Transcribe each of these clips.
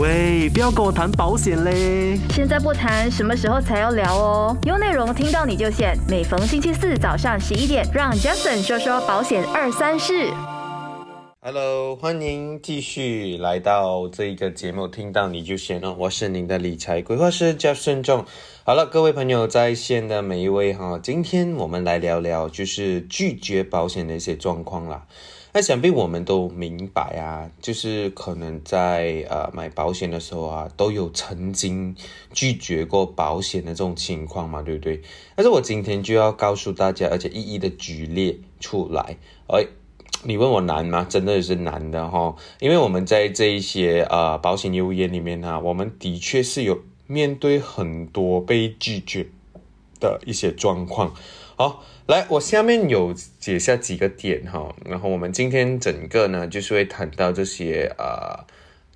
喂，不要跟我谈保险嘞！现在不谈，什么时候才要聊哦？有内容听到你就选。每逢星期四早上十一点，让 Jason 说说保险二三事。Hello，欢迎继续来到这一个节目，听到你就选哦。我是您的理财规划师 Jason 仲。好了，各位朋友在线的每一位哈，今天我们来聊聊就是拒绝保险的一些状况啦。那想必我们都明白啊，就是可能在呃买保险的时候啊，都有曾经拒绝过保险的这种情况嘛，对不对？但是我今天就要告诉大家，而且一一的举例出来。哎，你问我难吗？真的是难的哈，因为我们在这一些呃保险业务员里面呢，我们的确是有面对很多被拒绝的一些状况。好，来，我下面有写下几个点哈，然后我们今天整个呢就是会谈到这些呃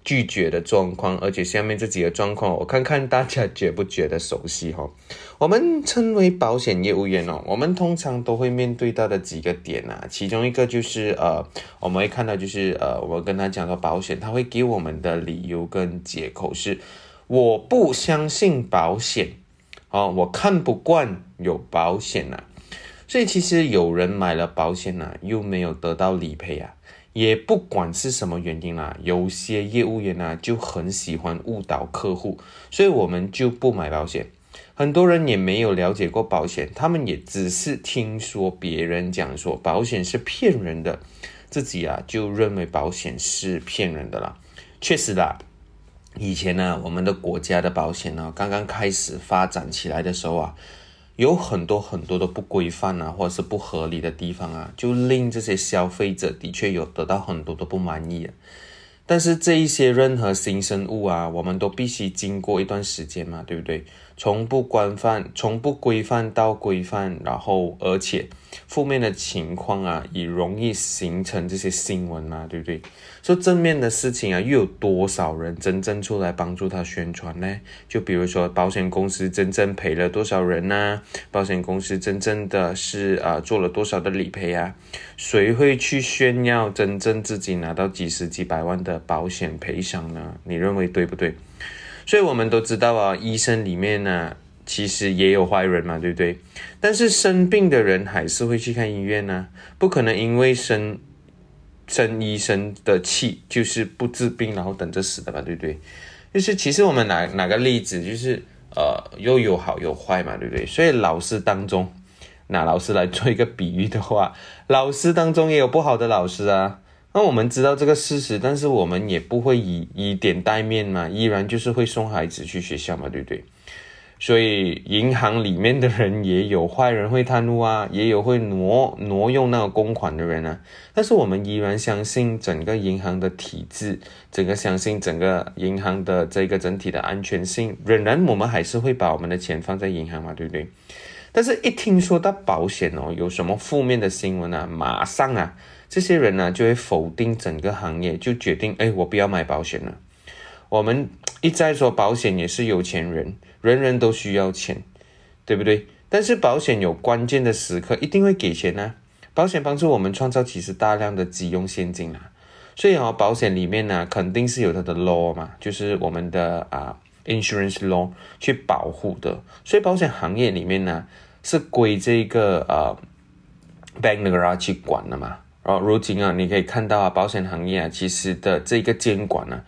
拒绝的状况，而且下面这几个状况，我看看大家觉不觉得熟悉哈？我们称为保险业务员哦，我们通常都会面对到的几个点啊，其中一个就是呃，我们会看到就是呃，我跟他讲到保险，他会给我们的理由跟借口是我不相信保险，哦，我看不惯有保险呐。所以其实有人买了保险呢，又没有得到理赔啊，也不管是什么原因啦，有些业务员呢就很喜欢误导客户，所以我们就不买保险。很多人也没有了解过保险，他们也只是听说别人讲说保险是骗人的，自己啊就认为保险是骗人的啦。确实啦，以前呢，我们的国家的保险呢刚刚开始发展起来的时候啊。有很多很多的不规范啊，或者是不合理的地方啊，就令这些消费者的确有得到很多的不满意。但是这一些任何新生物啊，我们都必须经过一段时间嘛，对不对？从不规范，从不规范到规范，然后而且。负面的情况啊，也容易形成这些新闻啊，对不对？说正面的事情啊，又有多少人真正出来帮助他宣传呢？就比如说保险公司真正赔了多少人呢？保险公司真正的是啊做了多少的理赔啊？谁会去炫耀真正自己拿到几十几百万的保险赔偿呢？你认为对不对？所以我们都知道啊，医生里面呢。其实也有坏人嘛，对不对？但是生病的人还是会去看医院呢，不可能因为生生医生的气就是不治病，然后等着死的吧，对不对？就是其实我们哪哪个例子，就是呃又有好有坏嘛，对不对？所以老师当中，拿老师来做一个比喻的话，老师当中也有不好的老师啊。那我们知道这个事实，但是我们也不会以以点带面嘛，依然就是会送孩子去学校嘛，对不对？所以银行里面的人也有坏人会贪污啊，也有会挪挪用那个公款的人啊。但是我们依然相信整个银行的体制，整个相信整个银行的这个整体的安全性，仍然我们还是会把我们的钱放在银行嘛，对不对？但是一听说到保险哦，有什么负面的新闻啊，马上啊，这些人呢就会否定整个行业，就决定哎，我不要买保险了。我们一再说保险也是有钱人。人人都需要钱，对不对？但是保险有关键的时刻一定会给钱呢。保险帮助我们创造其实大量的急用现金啊，所以啊，保险里面呢肯定是有它的 law 嘛，就是我们的啊 insurance law 去保护的。所以保险行业里面呢是归这个呃 bank 那个去管的嘛。然后如今啊，你可以看到啊，保险行业啊其实的这个监管呢。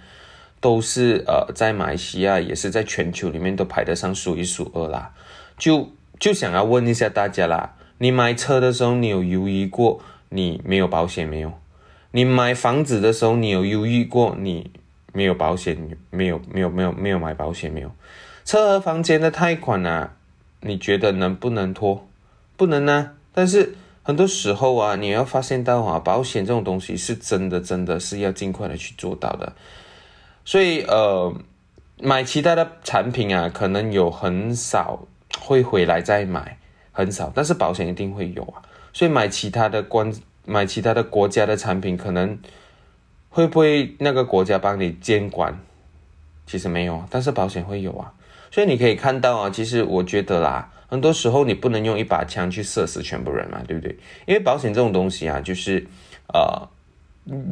都是呃，在马来西亚也是在全球里面都排得上数一数二啦。就就想要问一下大家啦，你买车的时候，你有犹豫过你没有保险没有？你买房子的时候，你有犹豫过你没有保险没有没有没有没有买保险没有？车和房间的贷款啊，你觉得能不能拖？不能呢。但是很多时候啊，你要发现到啊，保险这种东西是真的真的是要尽快的去做到的。所以，呃，买其他的产品啊，可能有很少会回来再买，很少。但是保险一定会有啊。所以买其他的关，买其他的国家的产品，可能会不会那个国家帮你监管？其实没有，但是保险会有啊。所以你可以看到啊，其实我觉得啦，很多时候你不能用一把枪去射死全部人嘛，对不对？因为保险这种东西啊，就是呃。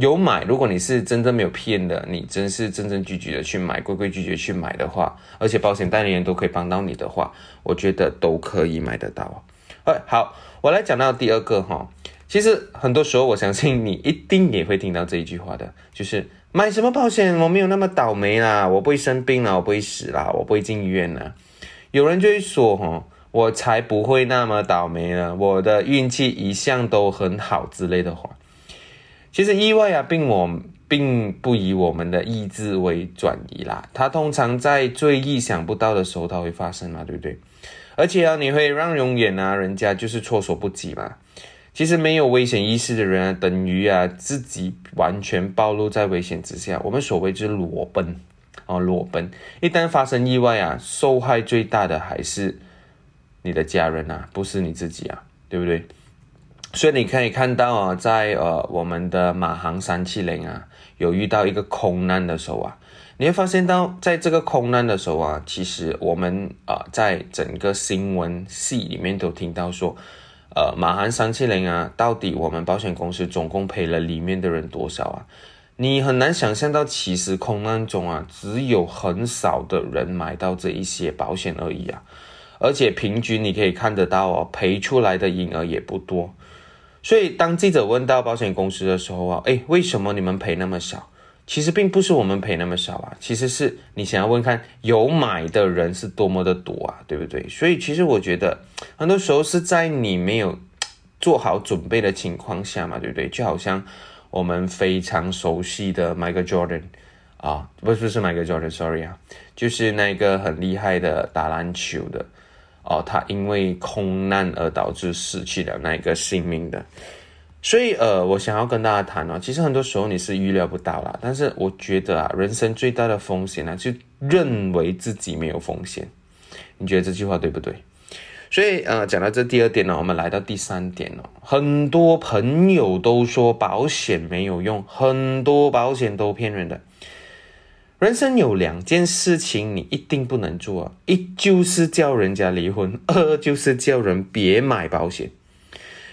有买，如果你是真正没有骗的，你真是正正矩矩的去买，规规矩矩去买的话，而且保险代理人都可以帮到你的话，我觉得都可以买得到。哎，好，我来讲到第二个哈。其实很多时候，我相信你一定也会听到这一句话的，就是买什么保险，我没有那么倒霉啦，我不会生病啦，我不会死啦，我不会进医院啦。有人就会说哈，我才不会那么倒霉呢，我的运气一向都很好之类的话。其实意外啊，并我并不以我们的意志为转移啦，它通常在最意想不到的时候它会发生嘛，对不对？而且啊，你会让永远啊，人家就是措手不及嘛。其实没有危险意识的人啊，等于啊自己完全暴露在危险之下。我们所谓就是裸奔啊，裸奔。一旦发生意外啊，受害最大的还是你的家人啊，不是你自己啊，对不对？所以你可以看到啊，在呃我们的马航三七零啊，有遇到一个空难的时候啊，你会发现到在这个空难的时候啊，其实我们啊在整个新闻系里面都听到说。呃，马航三七零啊，到底我们保险公司总共赔了里面的人多少啊？你很难想象到，其实空难中啊，只有很少的人买到这一些保险而已啊，而且平均你可以看得到哦，赔出来的银额也不多。所以当记者问到保险公司的时候啊，诶，为什么你们赔那么少？其实并不是我们赔那么少啊，其实是你想要问看有买的人是多么的多啊，对不对？所以其实我觉得很多时候是在你没有做好准备的情况下嘛，对不对？就好像我们非常熟悉的 Michael Jordan 啊，不是不是 Michael Jordan，sorry 啊，就是那个很厉害的打篮球的哦，他因为空难而导致失去了那一个性命的。所以，呃，我想要跟大家谈哦，其实很多时候你是预料不到啦。但是我觉得啊，人生最大的风险呢，就认为自己没有风险。你觉得这句话对不对？所以，呃，讲到这第二点呢，我们来到第三点哦。很多朋友都说保险没有用，很多保险都骗人的。人生有两件事情你一定不能做，一就是叫人家离婚，二就是叫人别买保险。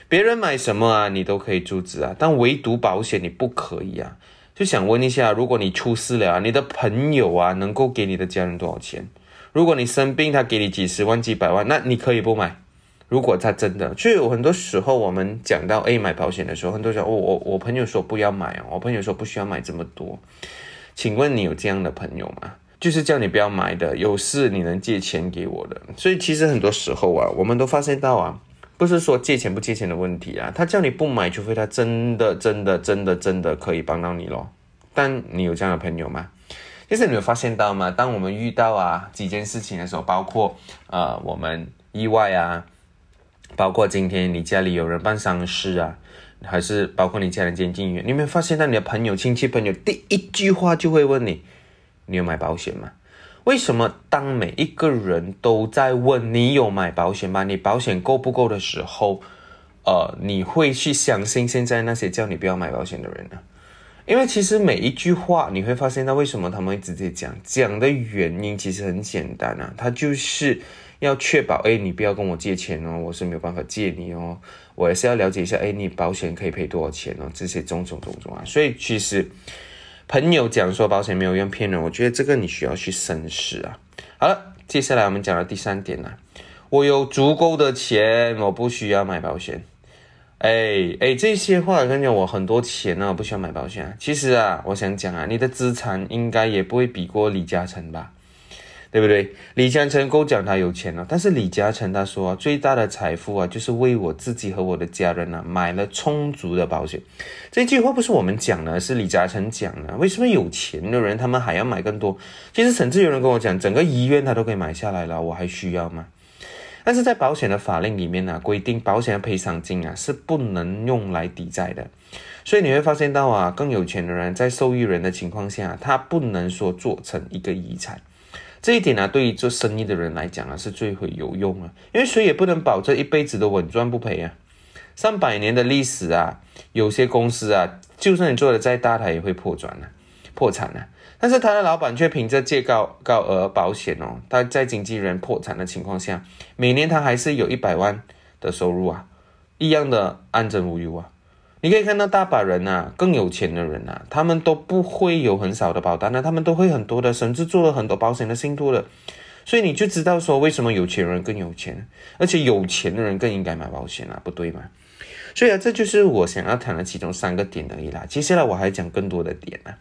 别人买什么啊，你都可以阻止啊，但唯独保险你不可以啊。就想问一下，如果你出事了，你的朋友啊能够给你的家人多少钱？如果你生病，他给你几十万、几百万，那你可以不买。如果他真的，就有很多时候我们讲到 A 买保险的时候，很多人我我我朋友说不要买啊，我朋友说不需要买这么多。请问你有这样的朋友吗？就是叫你不要买的，有事你能借钱给我的。所以其实很多时候啊，我们都发现到啊。不是说借钱不借钱的问题啊，他叫你不买，除非他真的真的真的真的可以帮到你咯。但你有这样的朋友吗？其实你有发现到吗？当我们遇到啊几件事情的时候，包括呃我们意外啊，包括今天你家里有人办丧事啊，还是包括你家人进医院，你有没有发现到你的朋友、亲戚、朋友第一句话就会问你，你有买保险吗？为什么当每一个人都在问你有买保险吗？你保险够不够的时候，呃，你会去相信现在那些叫你不要买保险的人呢？因为其实每一句话你会发现，到为什么他们会直接讲？讲的原因其实很简单啊，他就是要确保，哎，你不要跟我借钱哦，我是没有办法借你哦，我也是要了解一下，哎，你保险可以赔多少钱哦，这些种种种种啊，所以其实。朋友讲说保险没有用骗人，我觉得这个你需要去深思啊。好了，接下来我们讲到第三点啊。我有足够的钱，我不需要买保险。哎哎，这些话跟讲，我很多钱呢，我不需要买保险。其实啊，我想讲啊，你的资产应该也不会比过李嘉诚吧。对不对？李嘉诚够讲他有钱了，但是李嘉诚他说最大的财富啊，就是为我自己和我的家人啊买了充足的保险。这句话不是我们讲的，是李嘉诚讲的。为什么有钱的人他们还要买更多？其实甚至有人跟我讲，整个医院他都可以买下来了，我还需要吗？但是在保险的法令里面呢，规定保险的赔偿金啊是不能用来抵债的。所以你会发现到啊，更有钱的人在受益人的情况下，他不能说做成一个遗产。这一点呢，对于做生意的人来讲啊，是最会有用啊，因为谁也不能保证一辈子都稳赚不赔啊。上百年的历史啊，有些公司啊，就算你做的再大，它也会破产呢，破产呢。但是他的老板却凭着借高高额保险哦，他在经纪人破产的情况下，每年他还是有一百万的收入啊，一样的安枕无忧啊。你可以看到大把人呐，更有钱的人呐，他们都不会有很少的保单呢，他们都会很多的，甚至做了很多保险的信托的。所以你就知道说，为什么有钱人更有钱，而且有钱的人更应该买保险啊，不对吗？所以啊，这就是我想要谈的其中三个点而已啦。接下来我还讲更多的点啊。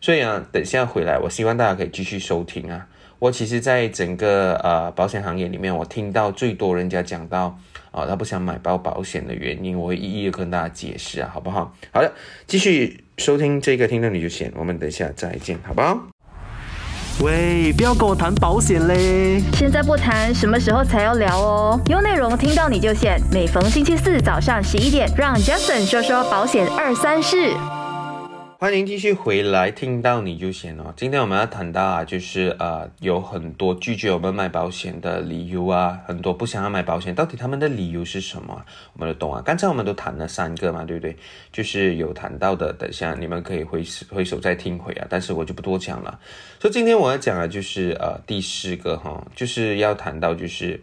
所以啊，等下回来，我希望大家可以继续收听啊。我其实，在整个呃保险行业里面，我听到最多人家讲到啊，他不想买包保险的原因，我会一一的跟大家解释啊，好不好？好的，继续收听这个听到你就险，我们等一下再见，好不好？喂，不要跟我谈保险嘞！现在不谈，什么时候才要聊哦？有内容听到你就选，每逢星期四早上十一点，让 Jason 说说保险二三事。欢迎继续回来，听到你就行哦。今天我们要谈到啊，就是呃，有很多拒绝我们买保险的理由啊，很多不想要买保险，到底他们的理由是什么？我们都懂啊。刚才我们都谈了三个嘛，对不对？就是有谈到的，等下你们可以回回首再听回啊。但是我就不多讲了。所以今天我要讲的就是呃第四个哈，就是要谈到就是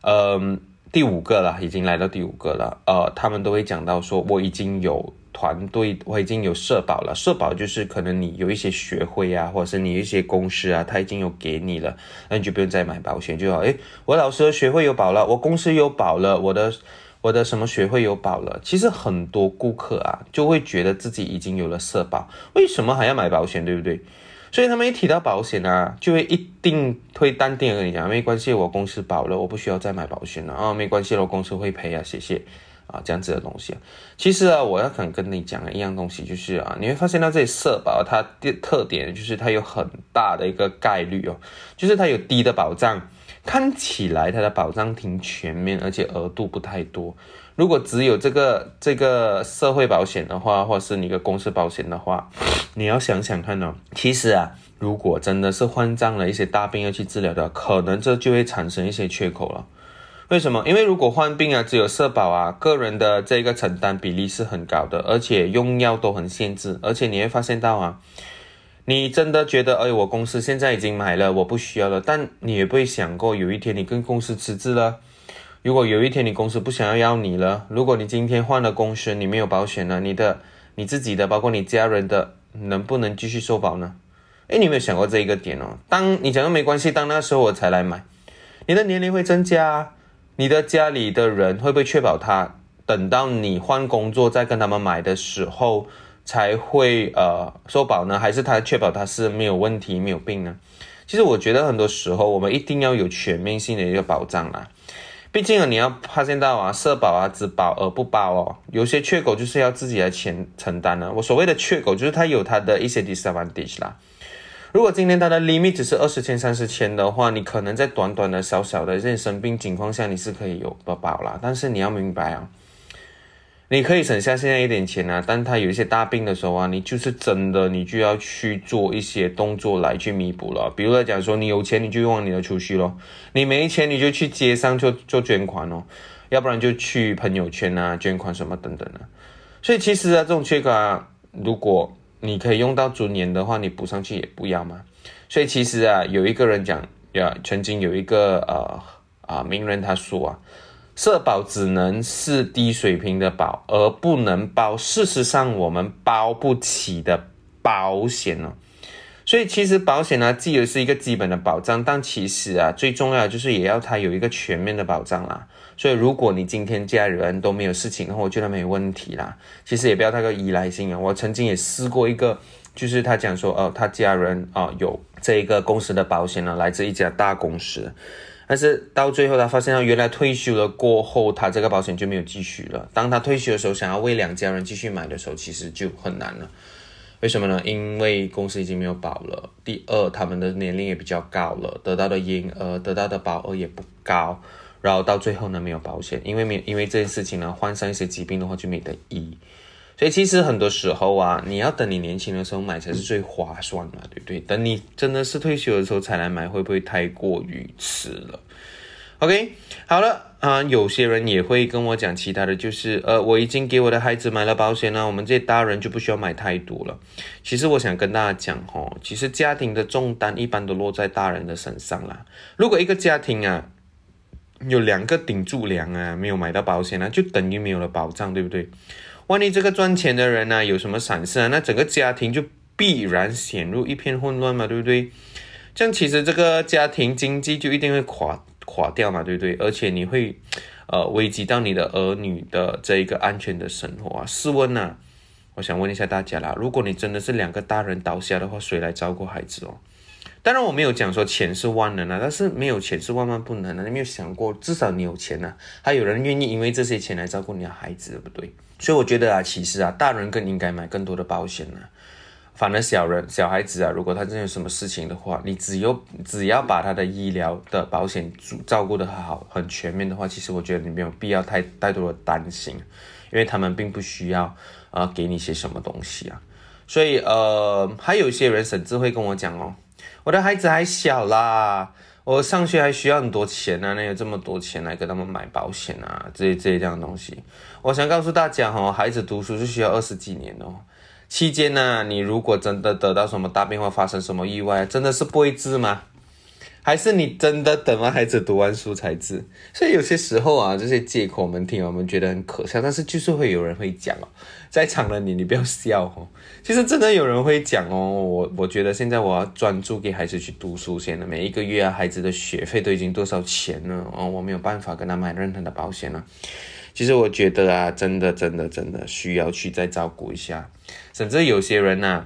嗯第五个了，已经来到第五个了。呃，他们都会讲到说我已经有。团队我已经有社保了，社保就是可能你有一些学会啊，或者是你一些公司啊，他已经有给你了，那你就不用再买保险就好。诶，我老师的学会有保了，我公司有保了，我的我的什么学会有保了。其实很多顾客啊，就会觉得自己已经有了社保，为什么还要买保险，对不对？所以他们一提到保险啊，就会一定会淡定跟你讲，没关系，我公司保了，我不需要再买保险了啊，没关系我公司会赔啊，谢谢。啊，这样子的东西，其实啊，我要想跟你讲一样东西，就是啊，你会发现到这些社保，它的特点就是它有很大的一个概率哦，就是它有低的保障，看起来它的保障挺全面，而且额度不太多。如果只有这个这个社会保险的话，或是你的公司保险的话，你要想想看哦，其实啊，如果真的是患上了一些大病要去治疗的，可能这就会产生一些缺口了。为什么？因为如果患病啊，只有社保啊，个人的这个承担比例是很高的，而且用药都很限制，而且你会发现到啊，你真的觉得，哎，我公司现在已经买了，我不需要了，但你也不会想过，有一天你跟公司辞职了，如果有一天你公司不想要要你了，如果你今天换了公司，你没有保险了，你的你自己的，包括你家人的，能不能继续受保呢？哎，你有没有想过这一个点哦？当你讲的没关系，当那时候我才来买，你的年龄会增加。你的家里的人会不会确保他等到你换工作再跟他们买的时候才会呃受保呢？还是他确保他是没有问题没有病呢？其实我觉得很多时候我们一定要有全面性的一个保障啦。毕竟啊，你要发现到啊，社保啊只保而不保哦，有些缺口就是要自己来承承担的。我所谓的缺口就是它有它的一些 disadvantage 啦。如果今天它的 limit 只是二十千、三十千的话，你可能在短短的小小的这些生病情况下，你是可以有保保啦。但是你要明白啊，你可以省下现在一点钱啊，但它有一些大病的时候啊，你就是真的你就要去做一些动作来去弥补了。比如来讲说，你有钱你就用你的储蓄咯，你没钱你就去街上做做捐款哦，要不然就去朋友圈啊捐款什么等等的。所以其实啊，这种缺口，如果你可以用到尊严的话，你补上去也不要嘛。所以其实啊，有一个人讲呀，曾经有一个呃啊名人他说啊，社保只能是低水平的保，而不能包事实上我们包不起的保险呢。所以其实保险呢，既有是一个基本的保障，但其实啊，最重要的就是也要它有一个全面的保障啦。所以如果你今天家人都没有事情的话，我觉得没问题啦。其实也不要太过依赖性啊。我曾经也试过一个，就是他讲说，哦，他家人啊有这一个公司的保险呢，来自一家大公司，但是到最后他发现他原来退休了过后，他这个保险就没有继续了。当他退休的时候，想要为两家人继续买的时候，其实就很难了。为什么呢？因为公司已经没有保了。第二，他们的年龄也比较高了，得到的婴儿得到的保额也不高。然后到最后呢，没有保险，因为没因为这件事情呢，患上一些疾病的话就没得医。所以其实很多时候啊，你要等你年轻的时候买才是最划算的，对不对？等你真的是退休的时候才来买，会不会太过于迟了？OK，好了啊，有些人也会跟我讲其他的就是，呃，我已经给我的孩子买了保险了，我们这些大人就不需要买太多了。其实我想跟大家讲哦，其实家庭的重担一般都落在大人的身上啦。如果一个家庭啊有两个顶住梁啊，没有买到保险啊，就等于没有了保障，对不对？万一这个赚钱的人呢有什么闪失啊，那整个家庭就必然陷入一片混乱嘛，对不对？这样其实这个家庭经济就一定会垮垮掉嘛，对不对？而且你会呃危及到你的儿女的这一个安全的生活啊。试问呢，我想问一下大家啦，如果你真的是两个大人倒下的话，谁来照顾孩子哦？当然我没有讲说钱是万能啊，但是没有钱是万万不能的。你没有想过，至少你有钱呢，还有人愿意因为这些钱来照顾你的孩子，对不对？所以我觉得啊，其实啊，大人更应该买更多的保险呢。反而小人、小孩子啊，如果他真有什么事情的话，你只有只要把他的医疗的保险照顾的好、很全面的话，其实我觉得你没有必要太太多的担心，因为他们并不需要啊给你些什么东西啊。所以呃，还有一些人甚至会跟我讲哦，我的孩子还小啦，我上学还需要很多钱啊，哪有这么多钱来给他们买保险啊？这些这这样的东西，我想告诉大家哦，孩子读书是需要二十几年哦。期间呢，你如果真的得到什么大变化，发生什么意外，真的是不会治吗？还是你真的等完孩子读完书才治？所以有些时候啊，这些借口我们听，我们觉得很可笑，但是就是会有人会讲哦，在场的你，你不要笑哦。其实真的有人会讲哦，我我觉得现在我要专注给孩子去读书先了，每一个月啊，孩子的学费都已经多少钱了哦，我没有办法跟他买任何的保险了。其实我觉得啊，真的真的真的需要去再照顾一下，甚至有些人呐，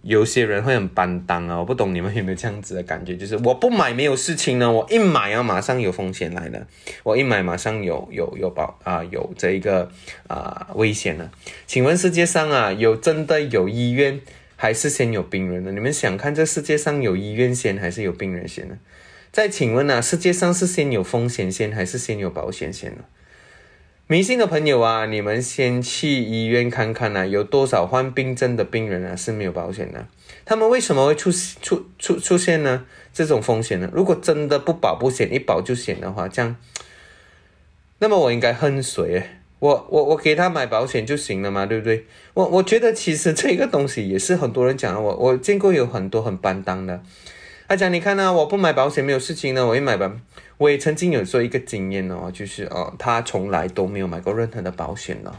有些人会很担当啊，我不懂你们有没有这样子的感觉，就是我不买没有事情呢，我一买啊马上有风险来了，我一买马上有有有保啊有这一个啊危险了。请问世界上啊有真的有医院还是先有病人呢？你们想看这世界上有医院先还是有病人先呢？再请问啊，世界上是先有风险先还是先有保险先呢？迷信的朋友啊，你们先去医院看看呐，有多少患病症的病人啊是没有保险的？他们为什么会出出出出现呢？这种风险呢？如果真的不保不险，一保就险的话，这样，那么我应该恨谁？我我我给他买保险就行了嘛，对不对？我我觉得其实这个东西也是很多人讲，我我见过有很多很担当的，他讲你看呢，我不买保险没有事情呢，我一买吧。我也曾经有做一个经验哦，就是哦，他从来都没有买过任何的保险哦，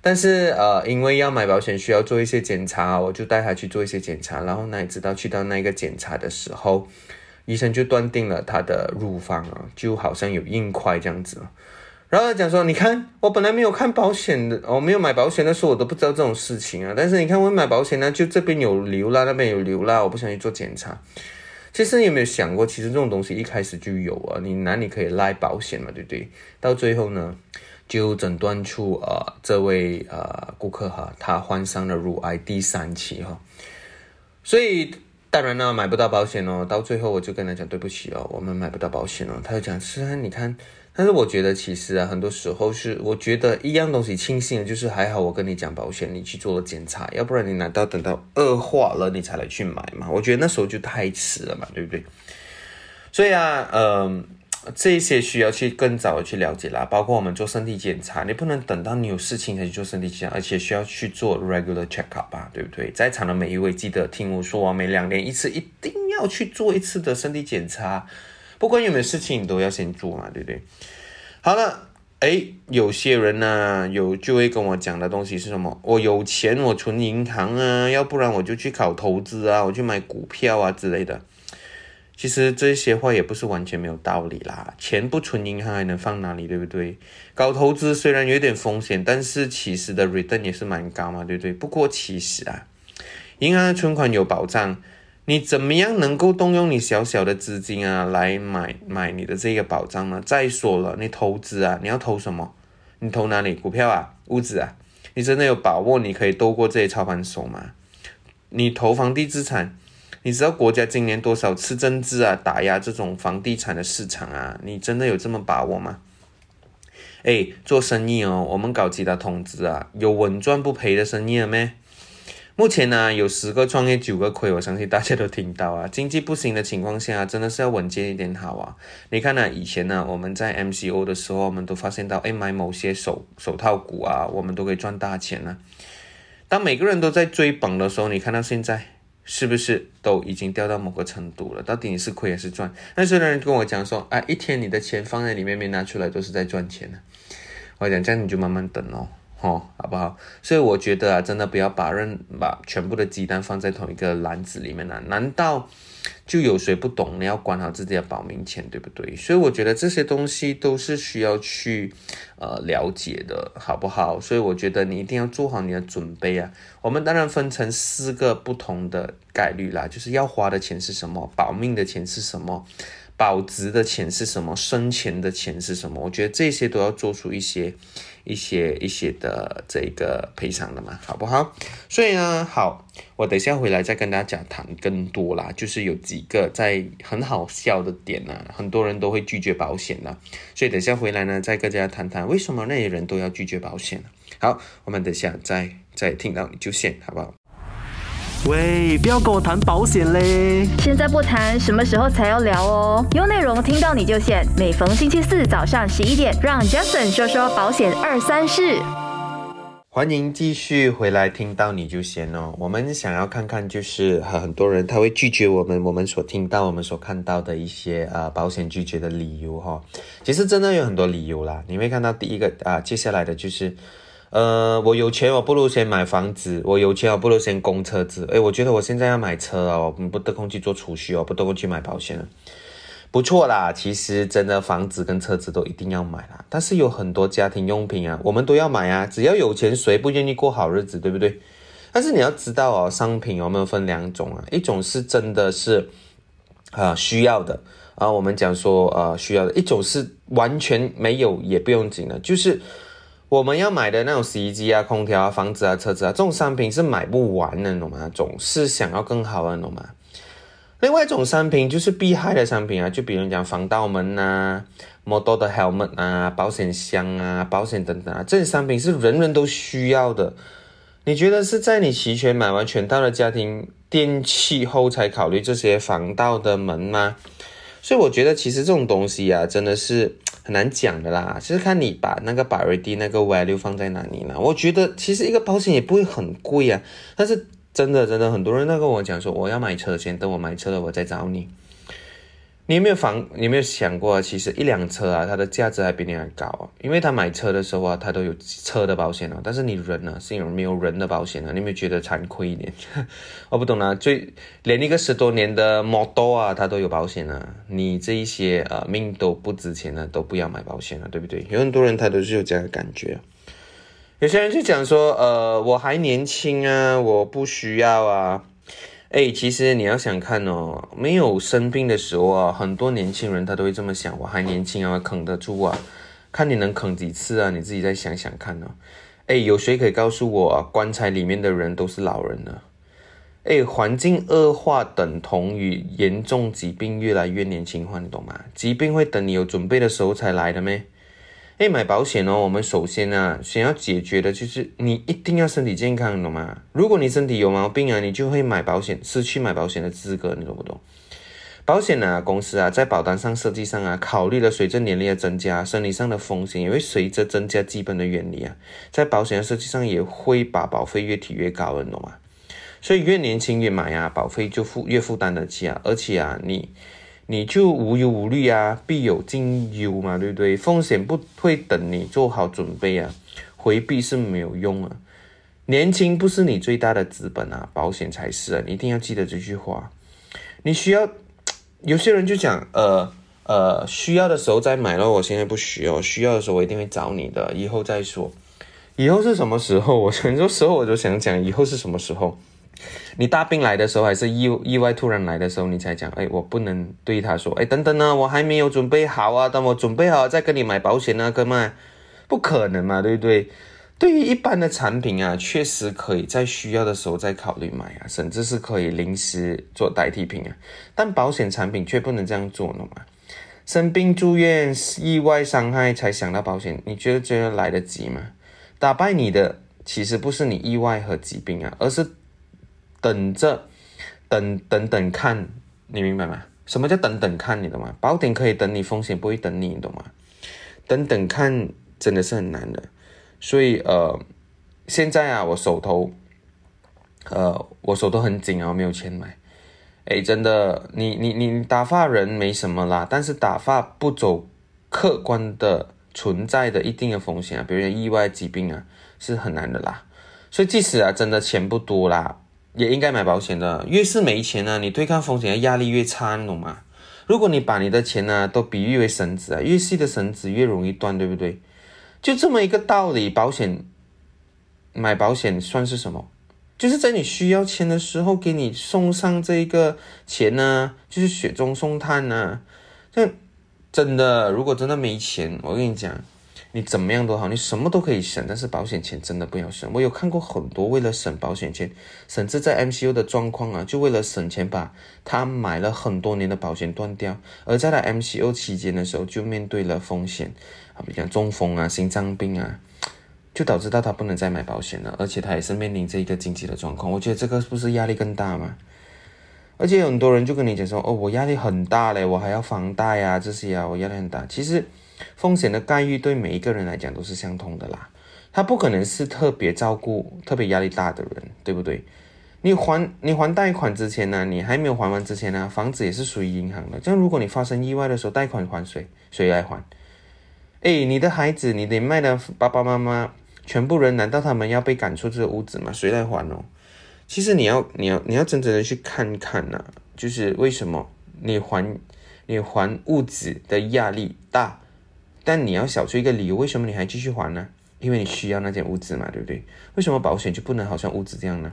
但是呃，因为要买保险需要做一些检查，我就带他去做一些检查，然后呢，也知道去到那个检查的时候，医生就断定了他的乳房啊，就好像有硬块这样子，然后讲说，你看我本来没有看保险的，我没有买保险的时候，我都不知道这种事情啊，但是你看我买保险呢，就这边有瘤啦，那边有瘤啦，我不想去做检查。其实你有没有想过，其实这种东西一开始就有啊，你哪里可以赖保险嘛，对不对？到最后呢，就诊断出啊这位呃顾客哈，他患上了乳癌第三期哈，所以当然呢买不到保险哦。到最后我就跟他讲对不起哦，我们买不到保险哦。他就讲是啊，你看。但是我觉得其实啊，很多时候是我觉得一样东西庆幸的就是还好我跟你讲保险，你去做了检查，要不然你难道等到恶化了你才来去买嘛？我觉得那时候就太迟了嘛，对不对？所以啊，嗯，这些需要去更早的去了解啦，包括我们做身体检查，你不能等到你有事情才去做身体检查，而且需要去做 regular check up 吧，对不对？在场的每一位记得听我说完，每两年一次一定要去做一次的身体检查。不管有没有事情，你都要先做嘛，对不对？好了，哎，有些人呢，有就会跟我讲的东西是什么？我有钱，我存银行啊，要不然我就去搞投资啊，我去买股票啊之类的。其实这些话也不是完全没有道理啦。钱不存银行还能放哪里，对不对？搞投资虽然有点风险，但是其实的 return 也是蛮高嘛，对不对？不过其实啊，银行的存款有保障。你怎么样能够动用你小小的资金啊，来买买你的这个保障呢？再说了，你投资啊，你要投什么？你投哪里？股票啊，屋子啊？你真的有把握你可以斗过这些操盘手吗？你投房地资产，你知道国家今年多少次增资啊，打压这种房地产的市场啊？你真的有这么把握吗？哎，做生意哦，我们搞其他投资啊，有稳赚不赔的生意了没？目前呢，有十个创业九个亏，我相信大家都听到啊。经济不行的情况下，真的是要稳健一点好啊。你看呢，以前呢，我们在 MCO 的时候，我们都发现到，哎，买某些手手套股啊，我们都可以赚大钱呢。当每个人都在追捧的时候，你看到现在是不是都已经掉到某个程度了？到底你是亏还是赚？那时候的人跟我讲说，哎，一天你的钱放在里面没拿出来，都是在赚钱呢。我讲这样你就慢慢等哦。哦，好不好？所以我觉得啊，真的不要把任把全部的鸡蛋放在同一个篮子里面啊！难道就有谁不懂你要管好自己的保命钱，对不对？所以我觉得这些东西都是需要去呃了解的，好不好？所以我觉得你一定要做好你的准备啊！我们当然分成四个不同的概率啦，就是要花的钱是什么，保命的钱是什么。保值的钱是什么？生钱的钱是什么？我觉得这些都要做出一些、一些、一些的这个赔偿的嘛，好不好？所以呢，好，我等下回来再跟大家谈更多啦。就是有几个在很好笑的点呢，很多人都会拒绝保险的，所以等下回来呢，再跟大家谈谈为什么那些人都要拒绝保险好，我们等下再再听到你就先，好不好？喂，不要跟我谈保险嘞！现在不谈，什么时候才要聊哦？有内容听到你就选。每逢星期四早上十一点，让 Jason 说说保险二三事。欢迎继续回来，听到你就先哦。我们想要看看，就是很多人他会拒绝我们，我们所听到、我们所看到的一些呃保险拒绝的理由哈。其实真的有很多理由啦。你会看到第一个啊，接下来的就是。呃，我有钱，我不如先买房子；我有钱，我不如先供车子。诶，我觉得我现在要买车哦，不得空去做储蓄哦，不得空去买保险了。不错啦，其实真的房子跟车子都一定要买啦。但是有很多家庭用品啊，我们都要买啊。只要有钱，谁不愿意过好日子，对不对？但是你要知道哦，商品有没有分两种啊？一种是真的是啊需要的啊，我们讲说呃需要的；一种是完全没有也不用紧的，就是。我们要买的那种洗衣机啊、空调啊、房子啊、车子啊，这种商品是买不完的，懂吗？总是想要更好的，懂吗？另外一种商品就是避害的商品啊，就比如讲防盗门啊、摩托的 helmet 啊、保险箱啊、保险等等啊，这些商品是人人都需要的。你觉得是在你齐全买完全套的家庭电器后才考虑这些防盗的门吗？所以我觉得其实这种东西啊，真的是。很难讲的啦，其实看你把那个保瑞 D 那个 value 放在哪里呢？我觉得其实一个保险也不会很贵啊，但是真的真的很多人都跟我讲说，我要买车先，等我买车了我再找你。你有没有防？你有没有想过，其实一辆车啊，它的价值还比你还高啊，因为他买车的时候啊，他都有车的保险啊，但是你人呢，是有没有人的保险啊？你有没有觉得惭愧一点？我不懂啊，最连一个十多年的 model 啊，它都有保险啊，你这一些呃命都不值钱的，都不要买保险了，对不对？有很多人他都是有这样的感觉，有些人就讲说，呃，我还年轻啊，我不需要啊。哎，其实你要想看哦，没有生病的时候啊，很多年轻人他都会这么想，我还年轻啊，扛得住啊，看你能扛几次啊，你自己再想想看呢。哎，有谁可以告诉我，棺材里面的人都是老人呢？哎，环境恶化等同于严重疾病越来越年轻化，你懂吗？疾病会等你有准备的时候才来的咩？哎，买保险哦，我们首先啊，想要解决的就是你一定要身体健康，懂吗？如果你身体有毛病啊，你就会买保险，失去买保险的资格，你懂不懂？保险呢，公司啊，在保单上设计上啊，考虑了随着年龄的增加，生理上的风险也会随着增加，基本的原理啊，在保险的设计上也会把保费越提越高，你懂吗？所以越年轻越买啊，保费就负越负担得起啊，而且啊，你。你就无忧无虑啊，必有尽忧嘛，对不对？风险不会等你做好准备啊，回避是没有用啊。年轻不是你最大的资本啊，保险才是啊，你一定要记得这句话。你需要，有些人就讲，呃呃，需要的时候再买咯，我现在不需要，需要的时候我一定会找你的，以后再说。以后是什么时候？我很多时候我就想讲，以后是什么时候？你大病来的时候，还是意意外突然来的时候，你才讲，哎，我不能对他说，哎，等等呢，我还没有准备好啊，等我准备好再跟你买保险呢，哥们，不可能嘛，对不对？对于一般的产品啊，确实可以在需要的时候再考虑买啊，甚至是可以临时做代替品啊，但保险产品却不能这样做了嘛。生病住院、意外伤害才想到保险，你觉得觉得来得及吗？打败你的其实不是你意外和疾病啊，而是。等着，等等等看，你明白吗？什么叫等等看？你懂吗？保险可以等你，风险不会等你，你懂吗？等等看真的是很难的，所以呃，现在啊，我手头，呃，我手头很紧啊，我没有钱买。哎，真的，你你你打发人没什么啦，但是打发不走客观的存在的一定的风险啊，比如意外疾病啊。是很难的啦。所以即使啊真的钱不多啦，也应该买保险的。越是没钱呢，你对抗风险的压力越差，懂吗？如果你把你的钱呢都比喻为绳子啊，越细的绳子越容易断，对不对？就这么一个道理，保险买保险算是什么？就是在你需要钱的时候给你送上这个钱呢，就是雪中送炭呢。这真的，如果真的没钱，我跟你讲，你怎么样都好，你什么都可以省，但是保险钱真的不要省。我有看过很多为了省保险钱，甚至在 MCU 的状况啊，就为了省钱把他买了很多年的保险断掉，而在他 MCU 期间的时候就面对了风险啊，比如中风啊、心脏病啊。就导致到他不能再买保险了，而且他也是面临这一个经济的状况。我觉得这个是不是压力更大嘛？而且很多人就跟你讲说：“哦，我压力很大嘞，我还要房贷啊这些啊，我压力很大。”其实风险的概率对每一个人来讲都是相同的啦。他不可能是特别照顾、特别压力大的人，对不对？你还你还贷款之前呢，你还没有还完之前呢，房子也是属于银行的。这样如果你发生意外的时候，贷款还谁？谁来还？哎，你的孩子，你得卖的爸爸妈妈。全部人难道他们要被赶出这个屋子吗？谁来还哦？其实你要你要你要真正的去看看呐，就是为什么你还你还物质的压力大，但你要想出一个理由，为什么你还继续还呢？因为你需要那间屋子嘛，对不对？为什么保险就不能好像屋子这样呢？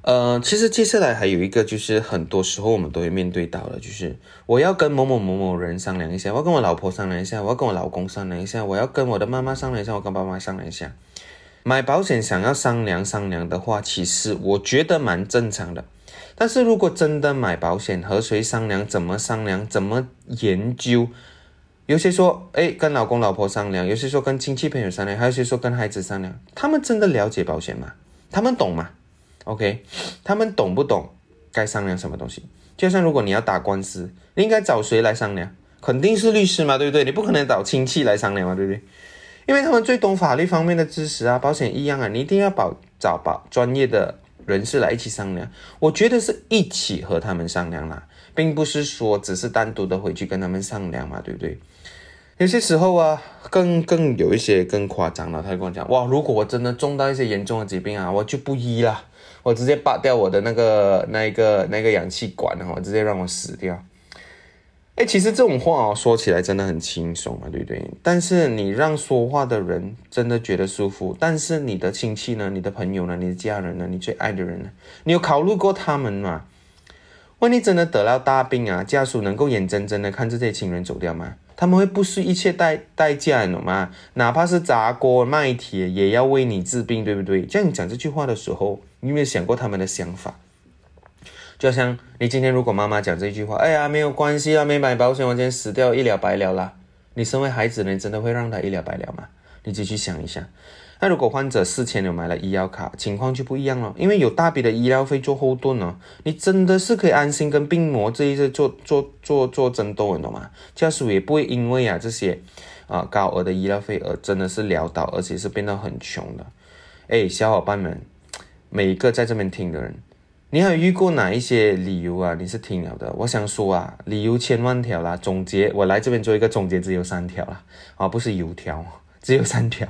呃，其实接下来还有一个，就是很多时候我们都会面对到的，就是我要跟某某某某人商量一下，我要跟我老婆商量一下，我要跟我老公商量一下，我要跟我的妈妈商量一下，我跟爸妈商量一下。买保险想要商量商量的话，其实我觉得蛮正常的。但是如果真的买保险，和谁商量，怎么商量，怎么研究？有些说，哎，跟老公老婆商量；有些说跟亲戚朋友商量；还有些说跟孩子商量。他们真的了解保险吗？他们懂吗？OK，他们懂不懂该商量什么东西？就像如果你要打官司，你应该找谁来商量？肯定是律师嘛，对不对？你不可能找亲戚来商量嘛，对不对？因为他们最懂法律方面的知识啊，保险一样啊，你一定要保找保专业的人士来一起商量。我觉得是一起和他们商量啦，并不是说只是单独的回去跟他们商量嘛，对不对？有些时候啊，更更有一些更夸张了，他就跟我讲，哇，如果我真的中到一些严重的疾病啊，我就不医了。我直接拔掉我的那个那一个那个氧气管哈，直接让我死掉。哎，其实这种话哦说起来真的很轻松啊，对不对？但是你让说话的人真的觉得舒服，但是你的亲戚呢？你的朋友呢？你的家人呢？你最爱的人呢？你有考虑过他们吗？万一真的得了大病啊，家属能够眼睁睁的看着这些亲人走掉吗？他们会不惜一切代代价，你懂吗？哪怕是砸锅卖铁，也要为你治病，对不对？这样讲这句话的时候。你有没有想过他们的想法？就像你今天如果妈妈讲这句话，哎呀，没有关系啊，没买保险，我今天死掉一了百了啦。你身为孩子，你真的会让他一了百了吗？你继续想一下。那如果患者事前有买了医药卡，情况就不一样了，因为有大笔的医疗费做后盾呢，你真的是可以安心跟病魔这一次做做做做争斗，你懂吗？家属也不会因为啊这些啊高额的医疗费而真的是潦倒，而且是变得很穷的。哎，小伙伴们。每一个在这边听的人，你还有遇过哪一些理由啊？你是听了的？我想说啊，理由千万条啦。总结，我来这边做一个总结，只有三条啦，啊，不是油条，只有三条。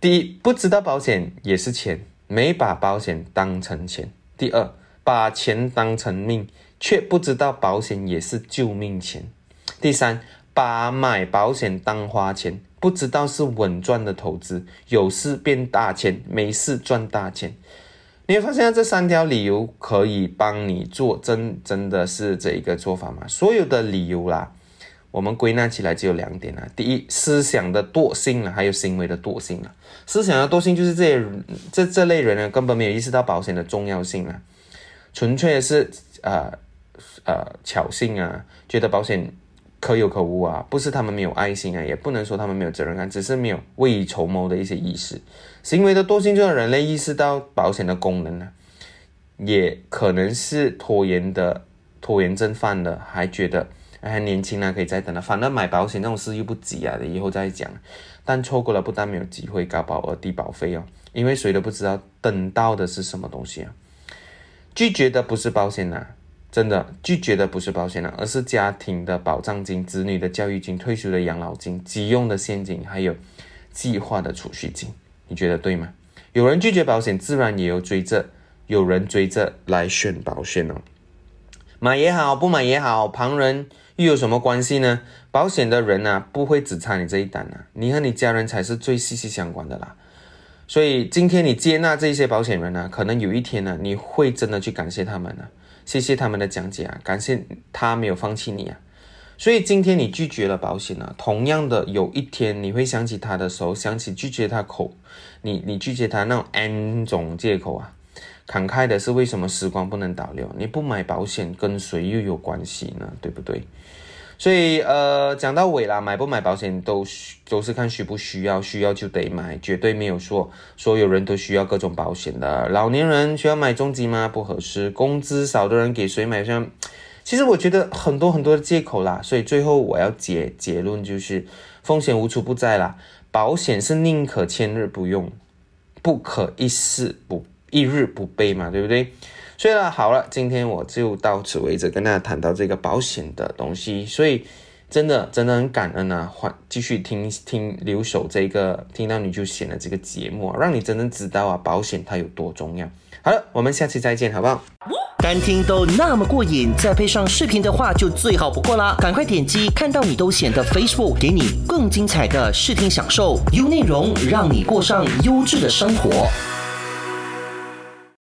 第一，不知道保险也是钱，没把保险当成钱。第二，把钱当成命，却不知道保险也是救命钱。第三，把买保险当花钱。不知道是稳赚的投资，有事变大钱，没事赚大钱。你会发现这三条理由可以帮你做，真真的是这一个做法吗？所有的理由啦，我们归纳起来只有两点啊。第一，思想的惰性了，还有行为的惰性了。思想的惰性就是这些这这类人呢，根本没有意识到保险的重要性啊，纯粹是呃呃侥幸啊，觉得保险。可有可无啊，不是他们没有爱心啊，也不能说他们没有责任感，只是没有未雨绸缪的一些意识。行为的惰性，就让人类意识到保险的功能呢，也可能是拖延的拖延症犯了，还觉得还年轻啊，可以再等了，反正买保险那种事又不急啊，以后再讲。但错过了，不但没有机会高保额低保费哦，因为谁都不知道等到的是什么东西啊。拒绝的不是保险呐。真的拒绝的不是保险了，而是家庭的保障金、子女的教育金、退休的养老金、急用的现金，还有计划的储蓄金，你觉得对吗？有人拒绝保险，自然也有追着，有人追着来选保险哦。买也好，不买也好，旁人又有什么关系呢？保险的人呢，不会只差你这一单啊，你和你家人才是最息息相关的啦。所以今天你接纳这些保险人呢，可能有一天呢，你会真的去感谢他们呢，谢谢他们的讲解啊，感谢他没有放弃你啊。所以今天你拒绝了保险呢，同样的有一天你会想起他的时候，想起拒绝他口，你你拒绝他那种 N 种借口啊。慷慨的是为什么时光不能倒流？你不买保险跟谁又有关系呢？对不对？所以呃，讲到尾啦，买不买保险都都是看需不需要，需要就得买，绝对没有说所有人都需要各种保险的。老年人需要买重疾吗？不合适。工资少的人给谁买？像其实我觉得很多很多的借口啦。所以最后我要结结论就是，风险无处不在啦。保险是宁可千日不用，不可一世不。一日不备嘛，对不对？所以呢，好了，今天我就到此为止，跟大家谈到这个保险的东西。所以真的真的很感恩啊，换继续听听留守这个听到你就选的这个节目啊，让你真正知道啊，保险它有多重要。好了，我们下期再见，好不好？单听都那么过瘾，再配上视频的话就最好不过啦！赶快点击看到你都显得 Facebook，给你更精彩的视听享受，优内容让你过上优质的生活。